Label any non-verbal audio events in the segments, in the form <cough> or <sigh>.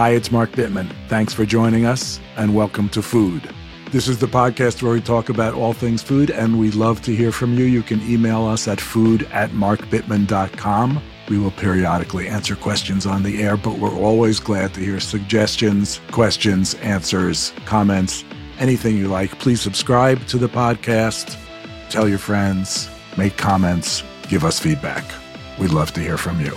Hi, it's Mark Bittman. Thanks for joining us and welcome to Food. This is the podcast where we talk about all things food, and we love to hear from you. You can email us at food at markbittman.com. We will periodically answer questions on the air, but we're always glad to hear suggestions, questions, answers, comments, anything you like. Please subscribe to the podcast, tell your friends, make comments, give us feedback. We'd love to hear from you.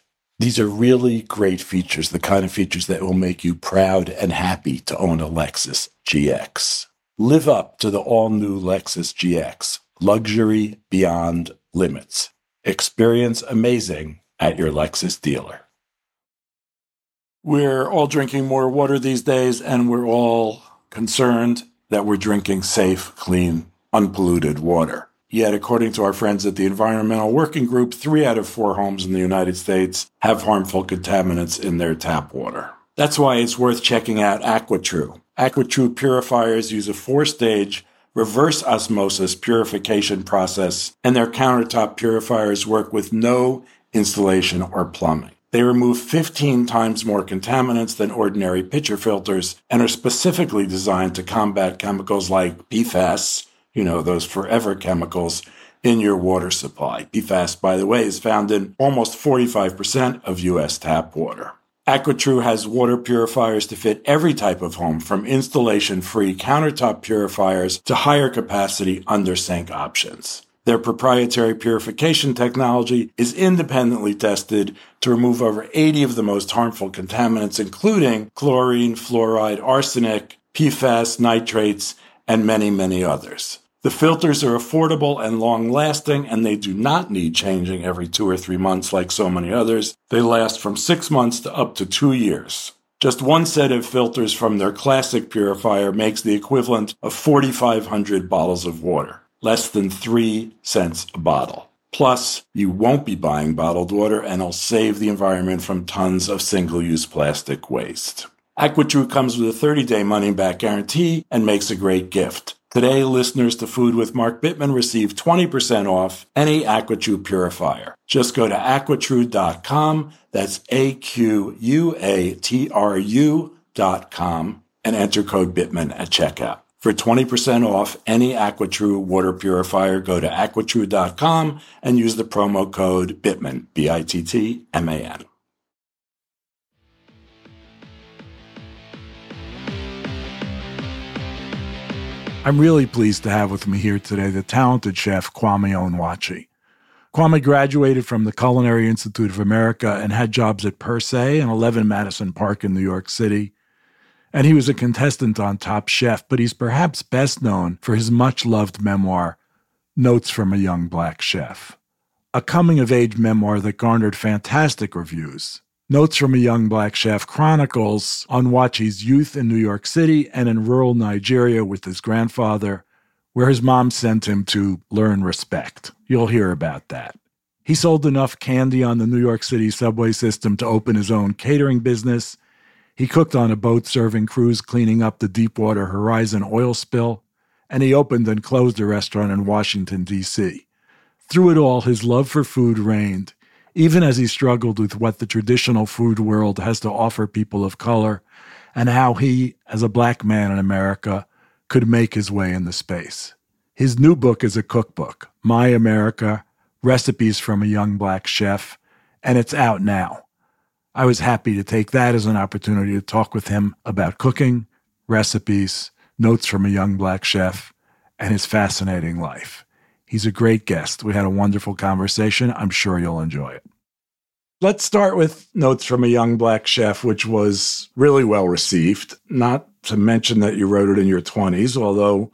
These are really great features, the kind of features that will make you proud and happy to own a Lexus GX. Live up to the all new Lexus GX, luxury beyond limits. Experience amazing at your Lexus dealer. We're all drinking more water these days, and we're all concerned that we're drinking safe, clean, unpolluted water. Yet, according to our friends at the Environmental Working Group, three out of four homes in the United States have harmful contaminants in their tap water. That's why it's worth checking out AquaTru. AquaTru purifiers use a four stage reverse osmosis purification process, and their countertop purifiers work with no installation or plumbing. They remove 15 times more contaminants than ordinary pitcher filters and are specifically designed to combat chemicals like PFAS, you know, those forever chemicals in your water supply. PFAS, by the way, is found in almost 45% of U.S. tap water. AquaTru has water purifiers to fit every type of home, from installation free countertop purifiers to higher capacity under sink options. Their proprietary purification technology is independently tested to remove over 80 of the most harmful contaminants, including chlorine, fluoride, arsenic, PFAS, nitrates, and many, many others. The filters are affordable and long lasting, and they do not need changing every two or three months like so many others. They last from six months to up to two years. Just one set of filters from their classic purifier makes the equivalent of 4,500 bottles of water, less than three cents a bottle. Plus, you won't be buying bottled water and it'll save the environment from tons of single use plastic waste. AquaTru comes with a 30 day money back guarantee and makes a great gift. Today, listeners to Food with Mark Bittman receive 20% off any AquaTru purifier. Just go to aquatru.com, that's A-Q-U-A-T-R-U dot com, and enter code Bittman at checkout. For 20% off any AquaTru water purifier, go to aquatru.com and use the promo code Bittman, B-I-T-T-M-A-N. I'm really pleased to have with me here today the talented chef Kwame Onwuachi. Kwame graduated from the Culinary Institute of America and had jobs at Per Se and 11 Madison Park in New York City. And he was a contestant on Top Chef, but he's perhaps best known for his much loved memoir, Notes from a Young Black Chef, a coming of age memoir that garnered fantastic reviews. Notes from a Young Black Chef chronicles Onwuachi's youth in New York City and in rural Nigeria with his grandfather, where his mom sent him to learn respect. You'll hear about that. He sold enough candy on the New York City subway system to open his own catering business. He cooked on a boat serving crews cleaning up the Deepwater Horizon oil spill, and he opened and closed a restaurant in Washington, D.C. Through it all, his love for food reigned even as he struggled with what the traditional food world has to offer people of color and how he, as a black man in America, could make his way in the space. His new book is a cookbook, My America Recipes from a Young Black Chef, and it's out now. I was happy to take that as an opportunity to talk with him about cooking, recipes, notes from a young black chef, and his fascinating life. He's a great guest. We had a wonderful conversation. I'm sure you'll enjoy it. Let's start with Notes from a Young Black Chef, which was really well received. Not to mention that you wrote it in your 20s, although,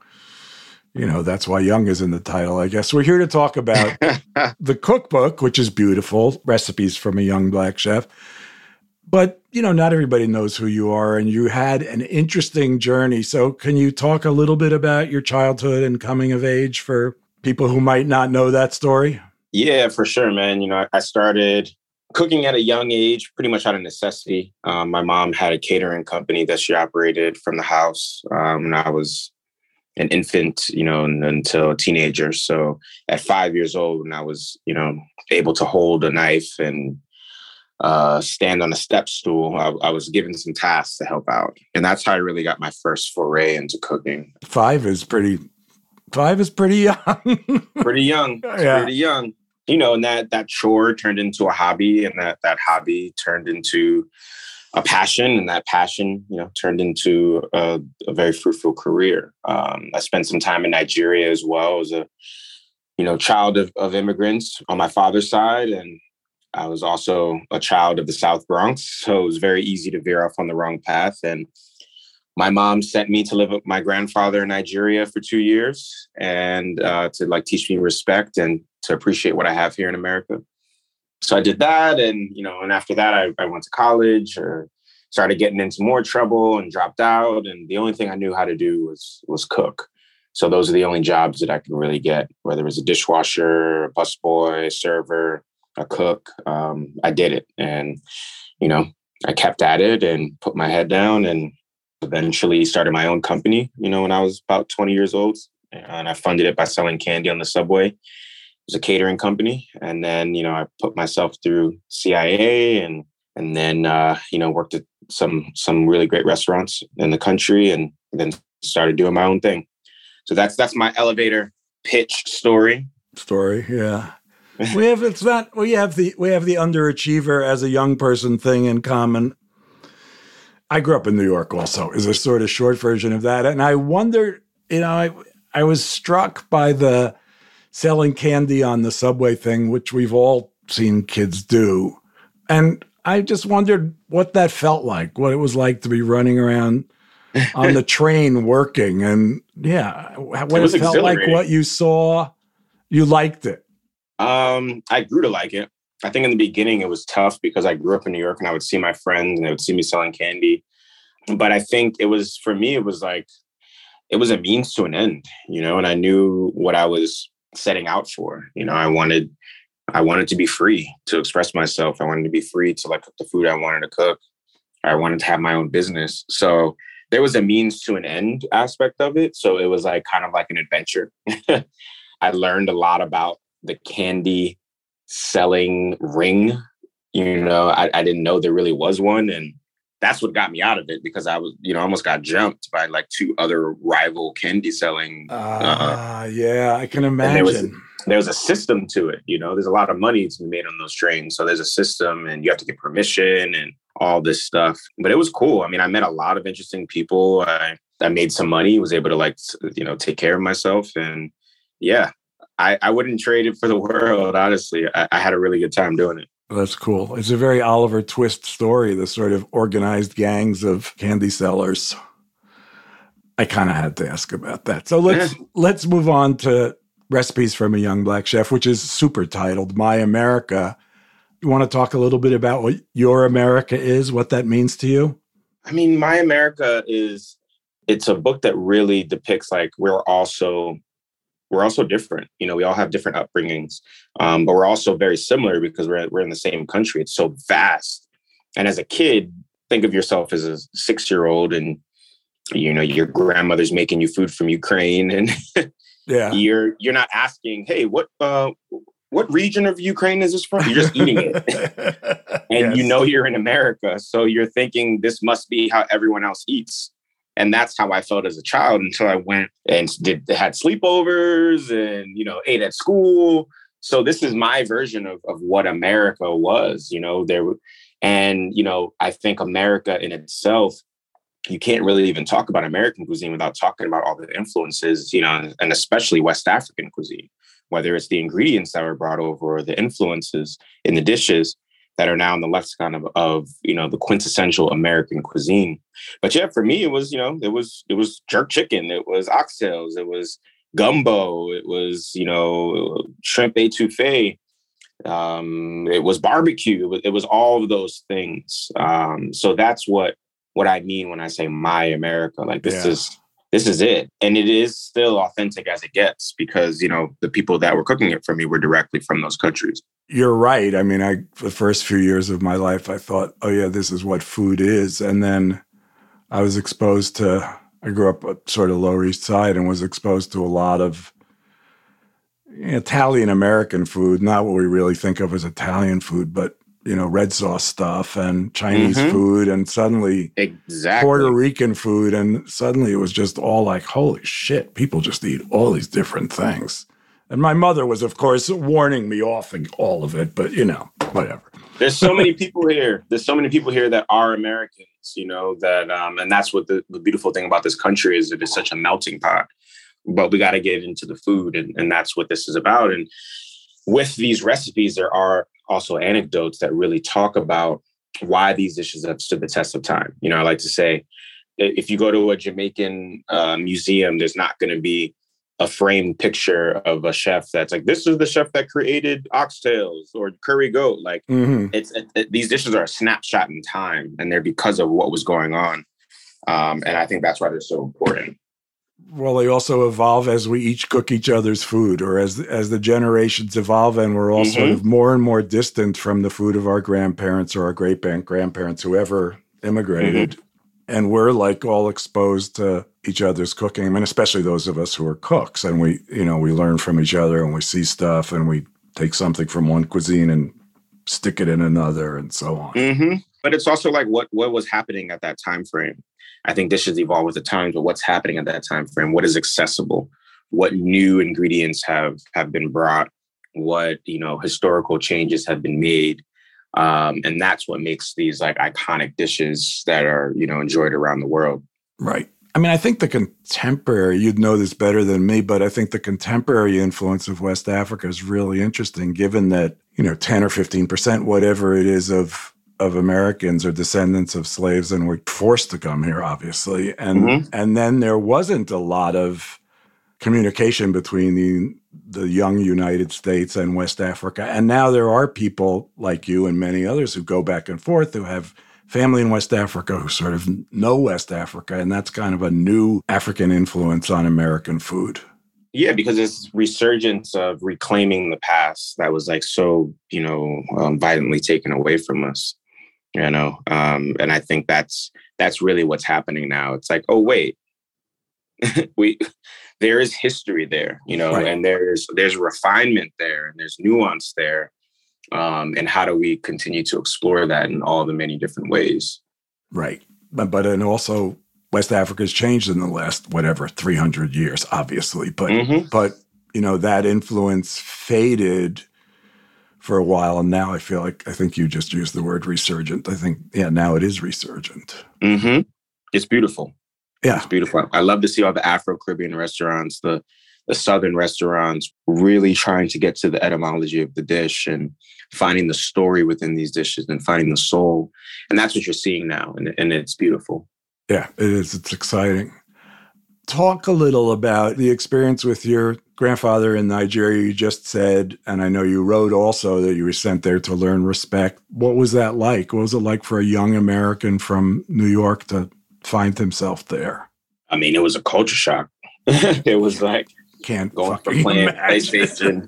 you know, that's why young is in the title, I guess. We're here to talk about <laughs> the cookbook, which is beautiful recipes from a young black chef. But, you know, not everybody knows who you are, and you had an interesting journey. So, can you talk a little bit about your childhood and coming of age for people who might not know that story? Yeah, for sure, man. You know, I started cooking at a young age, pretty much out of necessity. Um, my mom had a catering company that she operated from the house um, when I was an infant, you know, until a teenager. So at five years old, when I was, you know, able to hold a knife and uh, stand on a step stool, I, I, was given some tasks to help out. And that's how I really got my first foray into cooking. Five is pretty Five is pretty young. <laughs> pretty young. Yeah. Pretty young. You know, and that that chore turned into a hobby, and that that hobby turned into a passion, and that passion, you know, turned into a, a very fruitful career. Um, I spent some time in Nigeria as well as a, you know, child of, of immigrants on my father's side, and I was also a child of the South Bronx, so it was very easy to veer off on the wrong path. And my mom sent me to live with my grandfather in Nigeria for two years and uh, to like teach me respect and to appreciate what I have here in America. So I did that, and you know, and after that, I, I went to college or started getting into more trouble and dropped out. And the only thing I knew how to do was was cook. So those are the only jobs that I could really get, whether it was a dishwasher, a busboy, a server, a cook. Um, I did it, and you know, I kept at it and put my head down and eventually started my own company, you know, when I was about 20 years old. And I funded it by selling candy on the subway. It was a catering company. And then, you know, I put myself through CIA and and then uh, you know, worked at some some really great restaurants in the country and then started doing my own thing. So that's that's my elevator pitch story. Story, yeah. <laughs> we have it's not we have the we have the underachiever as a young person thing in common. I grew up in New York also, is a sort of short version of that. And I wonder, you know, I, I was struck by the selling candy on the subway thing, which we've all seen kids do. And I just wondered what that felt like, what it was like to be running around <laughs> on the train working. And yeah, what it, it felt like, what you saw, you liked it. Um, I grew to like it. I think in the beginning it was tough because I grew up in New York and I would see my friends and they would see me selling candy. But I think it was for me, it was like it was a means to an end, you know, and I knew what I was setting out for. You know, I wanted I wanted to be free to express myself. I wanted to be free to like cook the food I wanted to cook. I wanted to have my own business. So there was a means to an end aspect of it. So it was like kind of like an adventure. <laughs> I learned a lot about the candy selling ring. You know, I, I didn't know there really was one. And that's what got me out of it because I was, you know, almost got jumped by like two other rival candy selling. Ah, uh, yeah, I can imagine. There was, there was, a system to it. You know, there's a lot of money to be made on those trains, so there's a system, and you have to get permission and all this stuff. But it was cool. I mean, I met a lot of interesting people. I, I made some money, was able to like, you know, take care of myself. And yeah, I, I wouldn't trade it for the world, honestly. I, I had a really good time doing it. That's cool. It's a very Oliver Twist story, the sort of organized gangs of candy sellers. I kind of had to ask about that. So let's yeah. let's move on to recipes from a young black chef, which is super titled My America. You want to talk a little bit about what your America is, what that means to you? I mean, My America is it's a book that really depicts like we're also we're also different. You know, we all have different upbringings, um, but we're also very similar because we're we're in the same country. It's so vast. And as a kid, think of yourself as a six year old, and you know your grandmother's making you food from Ukraine, and yeah, <laughs> you're you're not asking, hey, what uh, what region of Ukraine is this from? You're just eating it, <laughs> and yes. you know you're in America, so you're thinking this must be how everyone else eats. And that's how I felt as a child until I went and did had sleepovers and you know ate at school. So this is my version of of what America was. You know there, and you know I think America in itself you can't really even talk about American cuisine without talking about all the influences, you know, and especially West African cuisine, whether it's the ingredients that were brought over or the influences in the dishes that are now in the lexicon of, of you know the quintessential American cuisine. But yeah, for me, it was you know it was it was jerk chicken, it was oxtails, it was gumbo, it was you know shrimp etouffee, um, it was barbecue, it was, it was all of those things. Um, so that's what what I mean when I say my America. Like this yeah. is this is it. And it is still authentic as it gets because, you know, the people that were cooking it for me were directly from those countries. You're right. I mean, I the first few years of my life I thought, "Oh yeah, this is what food is." And then I was exposed to I grew up at sort of Lower East Side and was exposed to a lot of Italian American food, not what we really think of as Italian food, but you know, red sauce stuff and Chinese mm-hmm. food and suddenly exactly. Puerto Rican food. And suddenly it was just all like, holy shit, people just eat all these different things. And my mother was, of course, warning me off all of it, but you know, whatever. There's so many <laughs> people here. There's so many people here that are Americans, you know, that, um, and that's what the, the beautiful thing about this country is it is such a melting pot. But we got to get into the food, and, and that's what this is about. And with these recipes, there are also anecdotes that really talk about why these dishes have stood the test of time. You know, I like to say, if you go to a Jamaican uh, museum, there's not going to be a framed picture of a chef that's like, this is the chef that created oxtails or curry goat. Like, mm-hmm. it's it, it, these dishes are a snapshot in time, and they're because of what was going on. Um, and I think that's why they're so important well, they also evolve as we each cook each other's food, or as as the generations evolve, and we're all mm-hmm. sort of more and more distant from the food of our grandparents or our great grandparents, whoever immigrated, mm-hmm. and we're like all exposed to each other's cooking. I mean, especially those of us who are cooks, and we, you know, we learn from each other, and we see stuff, and we take something from one cuisine and stick it in another, and so on. Mm-hmm. But it's also like what what was happening at that time frame I think dishes evolve with the times, but what's happening at that time frame? What is accessible? What new ingredients have have been brought? What you know historical changes have been made? Um, and that's what makes these like iconic dishes that are you know enjoyed around the world. Right. I mean, I think the contemporary, you'd know this better than me, but I think the contemporary influence of West Africa is really interesting, given that, you know, 10 or 15%, whatever it is, of of Americans or descendants of slaves and were forced to come here, obviously. And mm-hmm. and then there wasn't a lot of communication between the the young United States and West Africa. And now there are people like you and many others who go back and forth who have family in West Africa who sort of know West Africa. And that's kind of a new African influence on American food. Yeah, because it's resurgence of reclaiming the past that was like so, you know, um, violently taken away from us you know um, and i think that's that's really what's happening now it's like oh wait <laughs> we <laughs> there is history there you know right. and there's there's refinement there and there's nuance there um, and how do we continue to explore that in all the many different ways right but but and also west africa has changed in the last whatever 300 years obviously but mm-hmm. but you know that influence faded for a while, and now I feel like I think you just used the word resurgent. I think yeah, now it is resurgent. Mm-hmm. It's beautiful. Yeah, it's beautiful. I love to see all the Afro Caribbean restaurants, the the southern restaurants, really trying to get to the etymology of the dish and finding the story within these dishes and finding the soul. And that's what you're seeing now, and, and it's beautiful. Yeah, it is. It's exciting. Talk a little about the experience with your grandfather in Nigeria. You just said, and I know you wrote also that you were sent there to learn respect. What was that like? What was it like for a young American from New York to find himself there? I mean, it was a culture shock. <laughs> it was like can't going from playing imagine. PlayStation,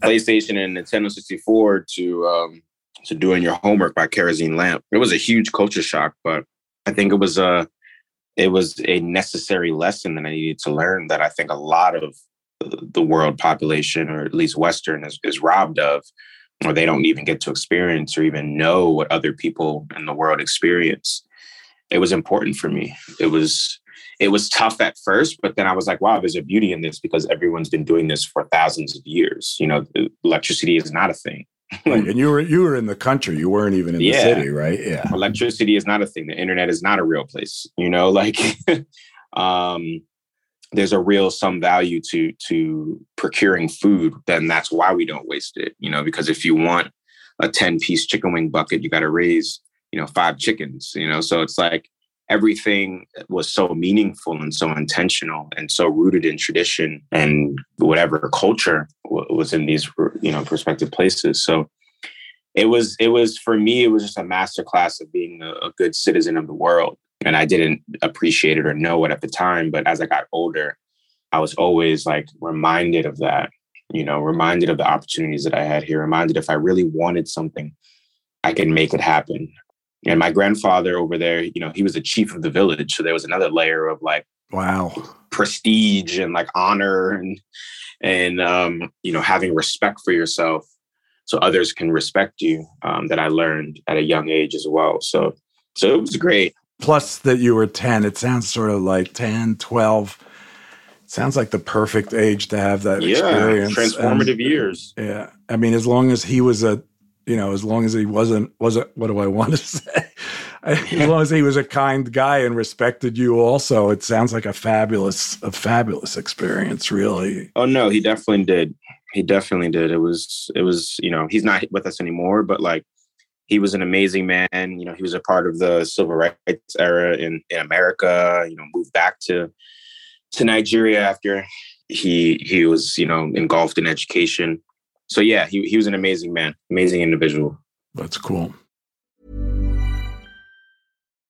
PlayStation and Nintendo 64 to um, to doing your homework by kerosene lamp. It was a huge culture shock, but I think it was a it was a necessary lesson that I needed to learn that I think a lot of the world population, or at least Western, is, is robbed of, or they don't even get to experience or even know what other people in the world experience. It was important for me. It was it was tough at first, but then I was like, wow, there's a beauty in this because everyone's been doing this for thousands of years. You know, electricity is not a thing. <laughs> And you were you were in the country. You weren't even in yeah. the city, right? Yeah. Electricity is not a thing. The internet is not a real place. You know, <laughs> like um there's a real some value to to procuring food, then that's why we don't waste it. You know, because if you want a 10 piece chicken wing bucket, you gotta raise, you know, five chickens, you know. So it's like everything was so meaningful and so intentional and so rooted in tradition and whatever culture was in these you know prospective places so it was it was for me it was just a masterclass of being a, a good citizen of the world and i didn't appreciate it or know it at the time but as i got older i was always like reminded of that you know reminded of the opportunities that i had here reminded if i really wanted something i could make it happen and my grandfather over there, you know, he was the chief of the village. So there was another layer of like, wow, prestige and like honor and, and, um, you know, having respect for yourself so others can respect you um, that I learned at a young age as well. So, so it was great. Plus that you were 10, it sounds sort of like 10, 12. sounds like the perfect age to have that yeah, experience. Transformative and, uh, years. Yeah. I mean, as long as he was a you know, as long as he wasn't wasn't what do I want to <laughs> say? as long as he was a kind guy and respected you also, it sounds like a fabulous a fabulous experience, really. Oh no, he definitely did. He definitely did. It was it was, you know, he's not with us anymore, but like he was an amazing man. You know, he was a part of the civil rights era in, in America, you know, moved back to to Nigeria after he he was, you know, engulfed in education so yeah, he he was an amazing man, amazing individual. That's cool.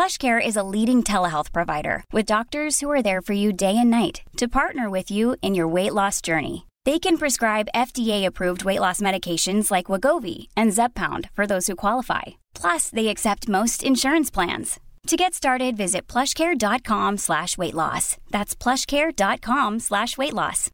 PlushCare is a leading telehealth provider with doctors who are there for you day and night to partner with you in your weight loss journey. They can prescribe FDA-approved weight loss medications like Wegovy and Zepbound for those who qualify. Plus, they accept most insurance plans. To get started, visit plushcare.com slash weight loss. That's plushcare.com slash weight loss.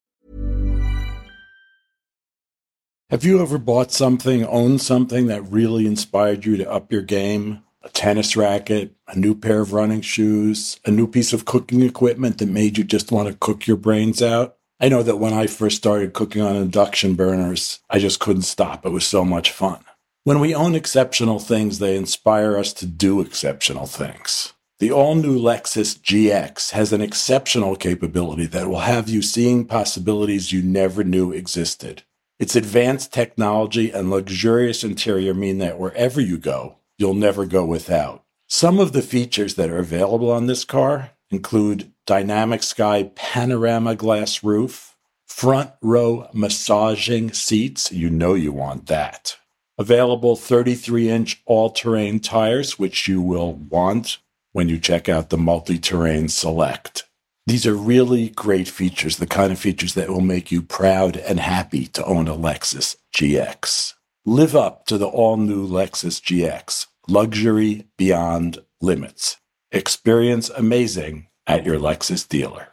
Have you ever bought something, owned something that really inspired you to up your game? A tennis racket, a new pair of running shoes, a new piece of cooking equipment that made you just want to cook your brains out. I know that when I first started cooking on induction burners, I just couldn't stop. It was so much fun. When we own exceptional things, they inspire us to do exceptional things. The all new Lexus GX has an exceptional capability that will have you seeing possibilities you never knew existed. Its advanced technology and luxurious interior mean that wherever you go, you'll never go without. Some of the features that are available on this car include dynamic sky panorama glass roof, front row massaging seats. You know you want that. Available 33 inch all terrain tires, which you will want when you check out the multi terrain select. These are really great features, the kind of features that will make you proud and happy to own a Lexus GX. Live up to the all new Lexus GX, luxury beyond limits. Experience amazing at your Lexus dealer.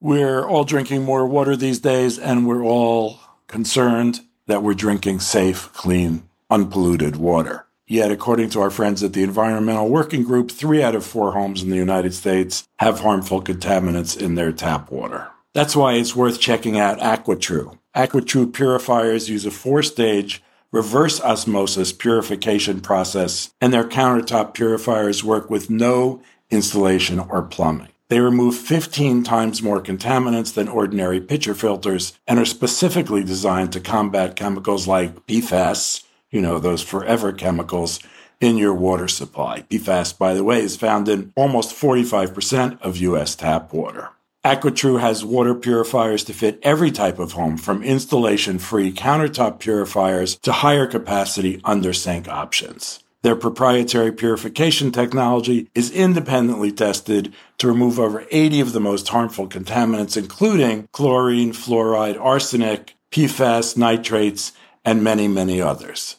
We're all drinking more water these days, and we're all concerned that we're drinking safe, clean, unpolluted water. Yet, according to our friends at the Environmental Working Group, three out of four homes in the United States have harmful contaminants in their tap water. That's why it's worth checking out AquaTru. AquaTru purifiers use a four stage reverse osmosis purification process, and their countertop purifiers work with no installation or plumbing. They remove 15 times more contaminants than ordinary pitcher filters and are specifically designed to combat chemicals like PFAS, you know, those forever chemicals in your water supply. PFAS, by the way, is found in almost 45% of U.S. tap water. AquaTru has water purifiers to fit every type of home, from installation free countertop purifiers to higher capacity under sink options. Their proprietary purification technology is independently tested to remove over 80 of the most harmful contaminants, including chlorine, fluoride, arsenic, PFAS, nitrates, and many, many others.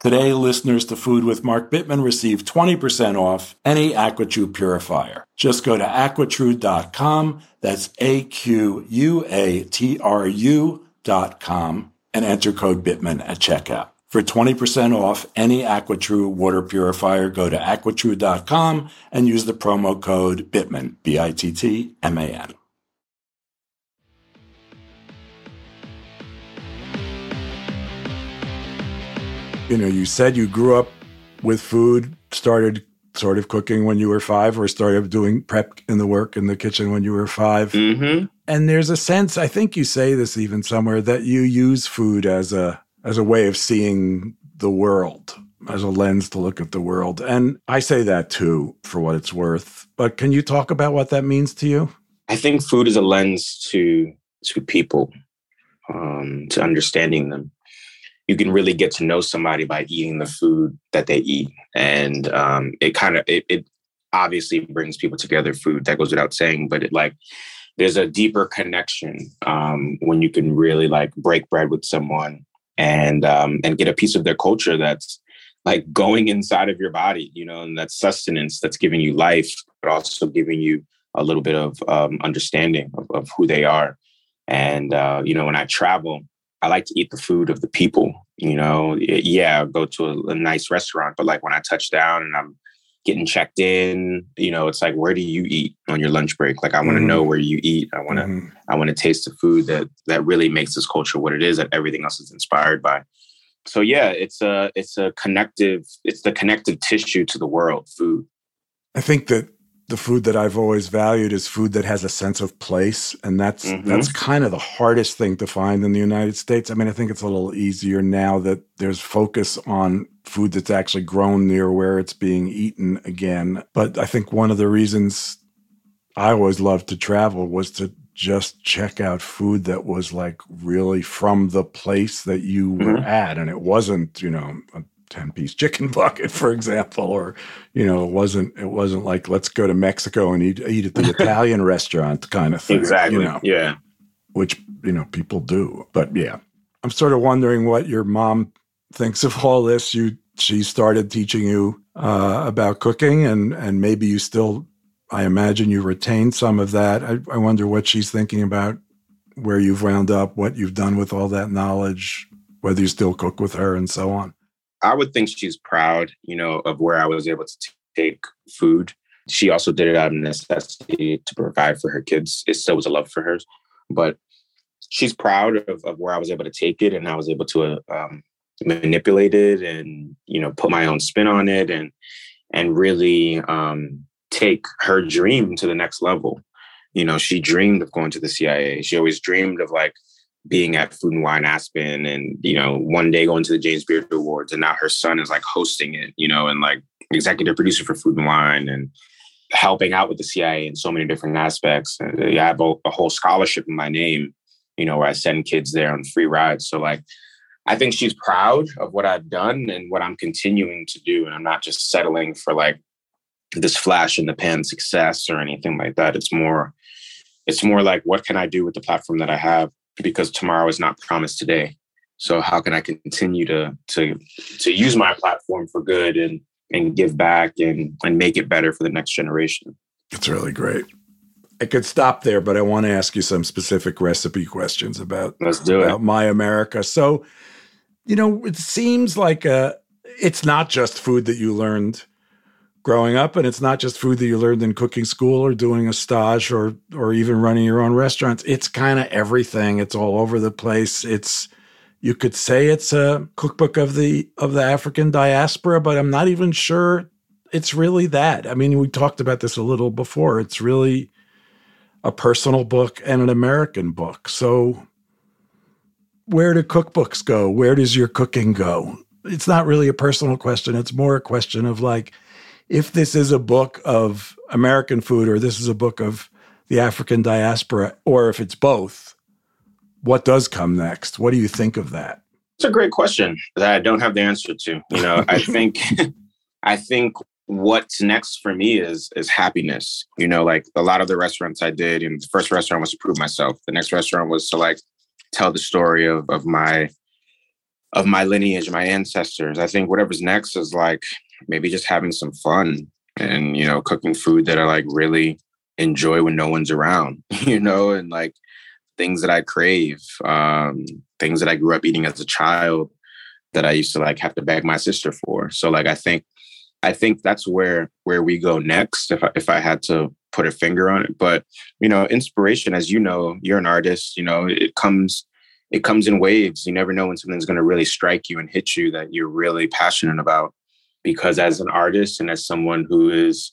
Today, listeners to Food with Mark Bittman receive 20% off any AquaTru purifier. Just go to aquatru.com, that's A-Q-U-A-T-R-U dot com, and enter code Bittman at checkout. For 20% off any AquaTru water purifier, go to aquatru.com and use the promo code Bittman, B-I-T-T-M-A-N. You know, you said you grew up with food, started sort of cooking when you were five, or started doing prep in the work in the kitchen when you were 5 mm-hmm. And there's a sense, I think you say this even somewhere, that you use food as a as a way of seeing the world, as a lens to look at the world. And I say that too, for what it's worth. But can you talk about what that means to you? I think food is a lens to to people, um, to understanding them you can really get to know somebody by eating the food that they eat. And um, it kind of it, it, obviously brings people together food that goes without saying but it like there's a deeper connection um, when you can really like break bread with someone and um, and get a piece of their culture that's like going inside of your body you know and that's sustenance that's giving you life but also giving you a little bit of um, understanding of, of who they are. And uh, you know when i travel I like to eat the food of the people. You know, yeah, go to a, a, nice restaurant, but like when I touch down and I'm getting checked in, you know, it's like, where do you eat on your lunch break? Like, I want to mm-hmm. know where you eat. I want to, mm-hmm. I want to taste the food that that really makes this culture what it is. That everything else is inspired by. So yeah, it's a it's a connective. It's the connective tissue to the world. Food. I think that the food that I've always valued is food that has a sense of place, and that's mm-hmm. that's kind of the hardest thing to find in the United States. I mean, I think it's a little easier now that there's focus on food that's actually grown near where it's being eaten again. But I think one of the reasons I always loved to travel was to just check out food that was like really from the place that you were mm-hmm. at, and it wasn't, you know, a 10 piece chicken <laughs> bucket, for example, or, you know, it wasn't, it wasn't like, let's go to Mexico and eat, eat at the <laughs> Italian restaurant kind of thing. Exactly. You know, yeah. which, you know, people do. But yeah, I'm sort of wondering what your mom thinks of all this. You, she started teaching you uh, about cooking and, and maybe you still, I imagine you retain some of that. I, I wonder what she's thinking about where you've wound up, what you've done with all that knowledge, whether you still cook with her and so on. I would think she's proud, you know, of where I was able to t- take food. She also did it out of necessity to provide for her kids. It still was a love for hers, but she's proud of, of where I was able to take it and I was able to um, manipulate it and you know put my own spin on it and and really um, take her dream to the next level. You know, she dreamed of going to the CIA. She always dreamed of like being at Food and Wine Aspen and, you know, one day going to the James Beard Awards. And now her son is like hosting it, you know, and like executive producer for Food and Wine and helping out with the CIA in so many different aspects. Uh, I have a, a whole scholarship in my name, you know, where I send kids there on free rides. So like, I think she's proud of what I've done and what I'm continuing to do. And I'm not just settling for like this flash in the pan success or anything like that. It's more, it's more like what can I do with the platform that I have because tomorrow is not promised today. So how can I continue to to to use my platform for good and and give back and and make it better for the next generation? It's really great. I could stop there, but I want to ask you some specific recipe questions about Let's do about it. My America. So, you know, it seems like a, it's not just food that you learned growing up, and it's not just food that you learned in cooking school or doing a stage or or even running your own restaurants. It's kind of everything. It's all over the place. It's you could say it's a cookbook of the of the African diaspora, but I'm not even sure it's really that. I mean, we talked about this a little before. It's really a personal book and an American book. So where do cookbooks go? Where does your cooking go? It's not really a personal question. It's more a question of like, if this is a book of American food or this is a book of the African diaspora, or if it's both, what does come next? What do you think of that? It's a great question that I don't have the answer to. You know, I <laughs> think I think what's next for me is is happiness. You know, like a lot of the restaurants I did, and the first restaurant was to prove myself. The next restaurant was to like tell the story of of my of my lineage, my ancestors. I think whatever's next is like maybe just having some fun and you know cooking food that I like really enjoy when no one's around. <laughs> You know, and like things that I crave, um, things that I grew up eating as a child that I used to like have to beg my sister for. So like I think I think that's where where we go next if I, if I had to put a finger on it. But you know, inspiration, as you know, you're an artist. You know, it comes it comes in waves. You never know when something's going to really strike you and hit you that you're really passionate about. Because as an artist and as someone who is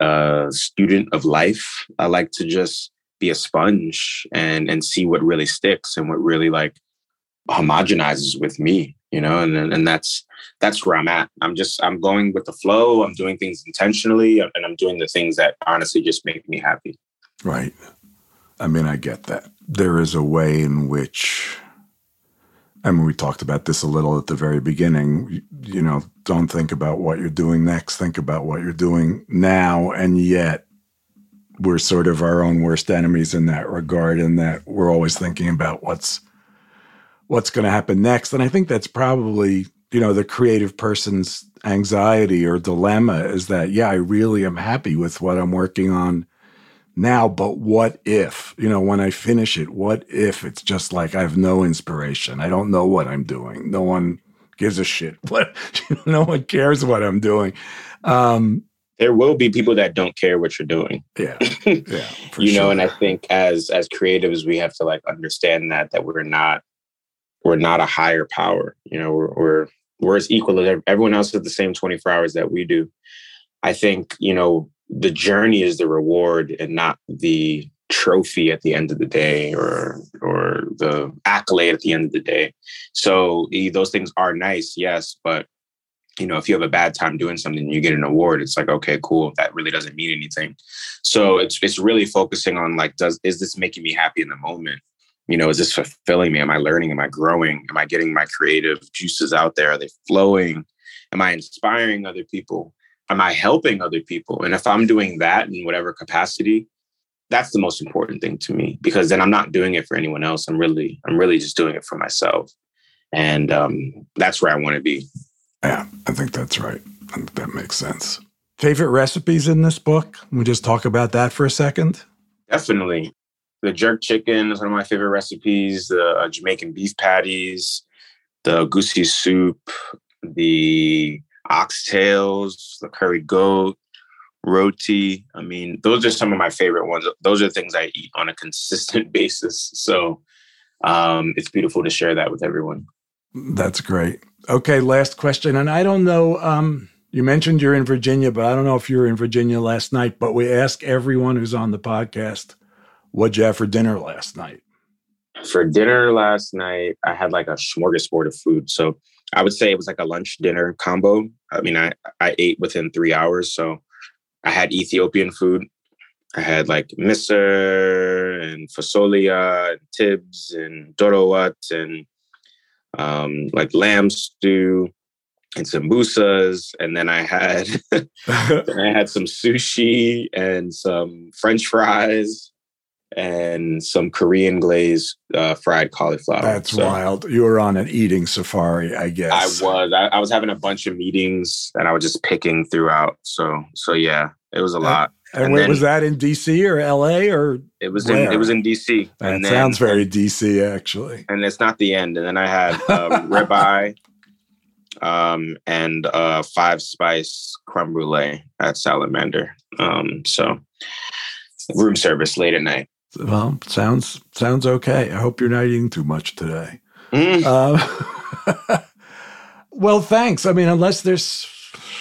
a student of life, I like to just be a sponge and and see what really sticks and what really like homogenizes with me you know and and that's that's where i'm at i'm just i'm going with the flow i'm doing things intentionally and i'm doing the things that honestly just make me happy right i mean i get that there is a way in which I mean, we talked about this a little at the very beginning. You, know, don't think about what you're doing next. Think about what you're doing now. And yet, we're sort of our own worst enemies in that regard, in that we're always thinking about what's what's going to happen next. And I think that's probably you know the creative person's anxiety or dilemma is that yeah, I really am happy with what I'm working on now, but what if you know when I finish it? What if it's just like I have no inspiration? I don't know what I'm doing. No one gives a shit. <laughs> What no one cares what I'm doing. Um, there will be people that don't care what you're doing. Yeah, <laughs> yeah. you sure. know, and I think as as creatives, we have to like understand that that we're not we're not a higher power. You know, we're we're, we're as equal as everyone else has the same 24 hours that we do. I think you know the journey is the reward and not the trophy at the end of the day or or the accolade at the end of the day. So those things are nice, yes, but you know, if you have a bad time doing something, you get an award. It's like, okay, cool. That really doesn't mean anything. So it's it's really focusing on like, does is this making me happy in the moment? You know, is this fulfilling me? Am I learning? Am I growing? Am I getting my creative juices out there? Are they flowing? Am I inspiring other people? Am I helping other people? And if I'm doing that in whatever capacity, that's the most important thing to me because then I'm not doing it for anyone else. I'm really, I'm really just doing it for myself. And um, that's where I want to be. Yeah, I think that's right. I think that makes sense. Favorite recipes in this book? we just talk about that for a second. Definitely. The jerk chicken is one of my favorite recipes. The uh, Jamaican beef patties, the egusi soup, the oxtails, the curry goat, roti. I mean, those are some of my favorite ones. Those are things I eat on a consistent <laughs> basis. So um, it's beautiful to share that with everyone. That's great. Okay, last question. And I don't know, um, you mentioned you're in Virginia, but I don't know if you were in Virginia last night, but we ask everyone who's on the podcast, what'd you have for dinner last night? For dinner last night, I had like a smorgasbord of food. So I would say it was like a lunch dinner combo. I mean, I, I ate within three hours. So I had Ethiopian food. I had like misir and fasolia, and tibs and dorowat and um, like lamb stew and sambusas. And then I had <laughs> then I had some sushi and some French fries and some Korean glazed uh, fried cauliflower. That's so, wild. You were on an eating safari, I guess. I was. I, I, was having a bunch of meetings and I was just picking throughout. So, so yeah, it was a lot. And, and then, was that in DC or LA or? It was where? in it was in DC. That and sounds then, very DC actually. And it's not the end. And then I had um, <laughs> ribeye, um, and uh, five spice creme brulee at Salamander. Um, so room service late at night. Well, sounds sounds okay. I hope you're not eating too much today. Mm. Uh, <laughs> well, thanks. I mean, unless there's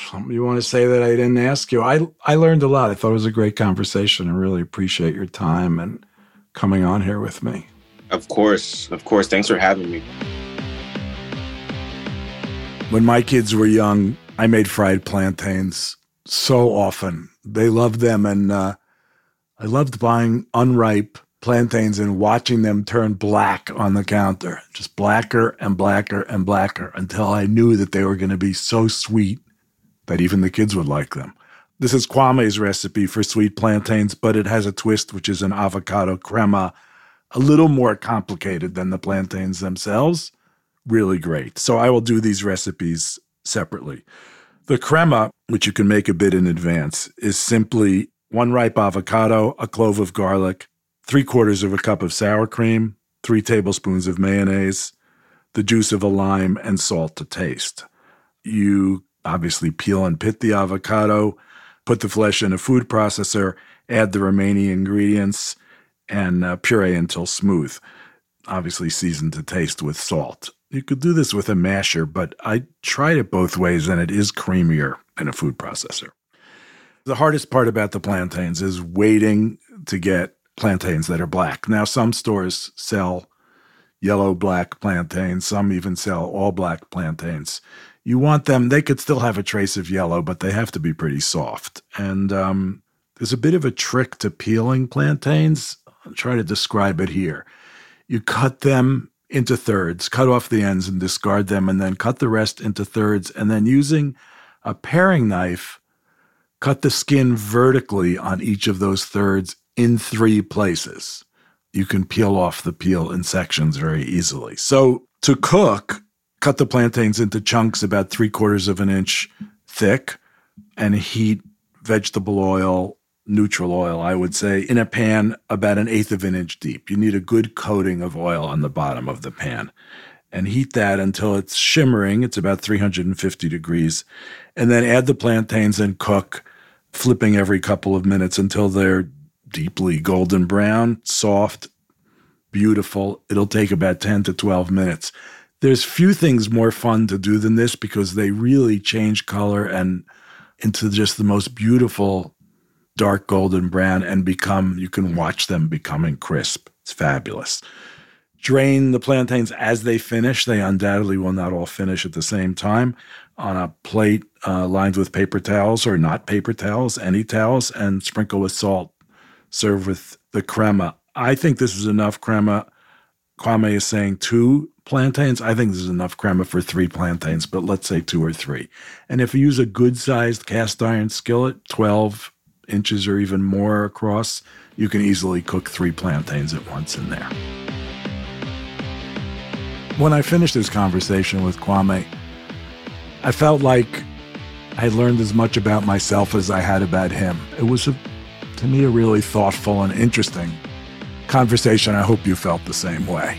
something you want to say that I didn't ask you, I I learned a lot. I thought it was a great conversation. I really appreciate your time and coming on here with me. Of course, of course. Thanks for having me. When my kids were young, I made fried plantains so often. They loved them, and uh, I loved buying unripe plantains and watching them turn black on the counter, just blacker and blacker and blacker until I knew that they were going to be so sweet that even the kids would like them. This is Kwame's recipe for sweet plantains, but it has a twist, which is an avocado crema, a little more complicated than the plantains themselves. Really great. So I will do these recipes separately. The crema, which you can make a bit in advance, is simply one ripe avocado, a clove of garlic, three quarters of a cup of sour cream, three tablespoons of mayonnaise, the juice of a lime, and salt to taste. You obviously peel and pit the avocado, put the flesh in a food processor, add the remaining ingredients, and uh, puree until smooth. Obviously, season to taste with salt. You could do this with a masher, but I tried it both ways and it is creamier in a food processor. The hardest part about the plantains is waiting to get plantains that are black. Now, some stores sell yellow black plantains, some even sell all black plantains. You want them, they could still have a trace of yellow, but they have to be pretty soft. And um, there's a bit of a trick to peeling plantains. I'll try to describe it here. You cut them into thirds, cut off the ends and discard them, and then cut the rest into thirds, and then using a paring knife, Cut the skin vertically on each of those thirds in three places. You can peel off the peel in sections very easily. So to cook, cut the plantains into chunks about three quarters of an inch thick and heat vegetable oil, neutral oil, I would say, in a pan about an eighth of an inch deep. You need a good coating of oil on the bottom of the pan and heat that until it's shimmering. It's about 350 degrees. And then add the plantains and cook flipping every couple of minutes until they're deeply golden brown, soft, beautiful. It'll take about 10 to 12 minutes. There's few things more fun to do than this because they really change color and into just the most beautiful dark golden brown and become you can watch them becoming crisp. It's fabulous. Drain the plantains as they finish. They undoubtedly will not all finish at the same time on a plate uh, lined with paper towels or not paper towels, any towels, and sprinkle with salt. Serve with the crema. I think this is enough crema. Kwame is saying two plantains. I think there's enough crema for three plantains, but let's say two or three. And if you use a good sized cast iron skillet, 12 inches or even more across, you can easily cook three plantains at once in there. When I finished this conversation with Kwame, I felt like I learned as much about myself as I had about him. It was, a, to me, a really thoughtful and interesting conversation. I hope you felt the same way.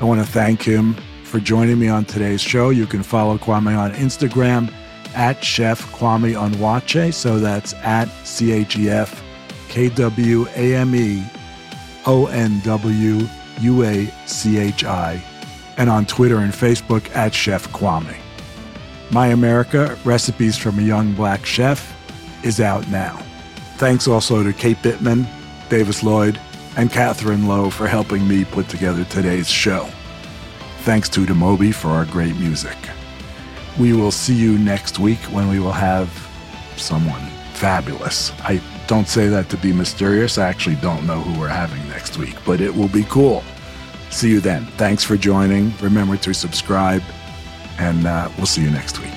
I want to thank him for joining me on today's show. You can follow Kwame on Instagram at Chef Kwame Onwuachi. So that's at C H E F K W A M E O N W U A C H I. And on Twitter and Facebook at Chef Kwame. My America Recipes from a Young Black Chef is out now. Thanks also to Kate Bittman, Davis Lloyd, and Catherine Lowe for helping me put together today's show. Thanks to Demobi for our great music. We will see you next week when we will have someone fabulous. I don't say that to be mysterious. I actually don't know who we're having next week, but it will be cool. See you then. Thanks for joining. Remember to subscribe, and uh, we'll see you next week.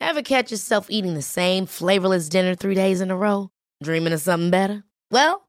Ever catch yourself eating the same flavorless dinner three days in a row? Dreaming of something better? Well,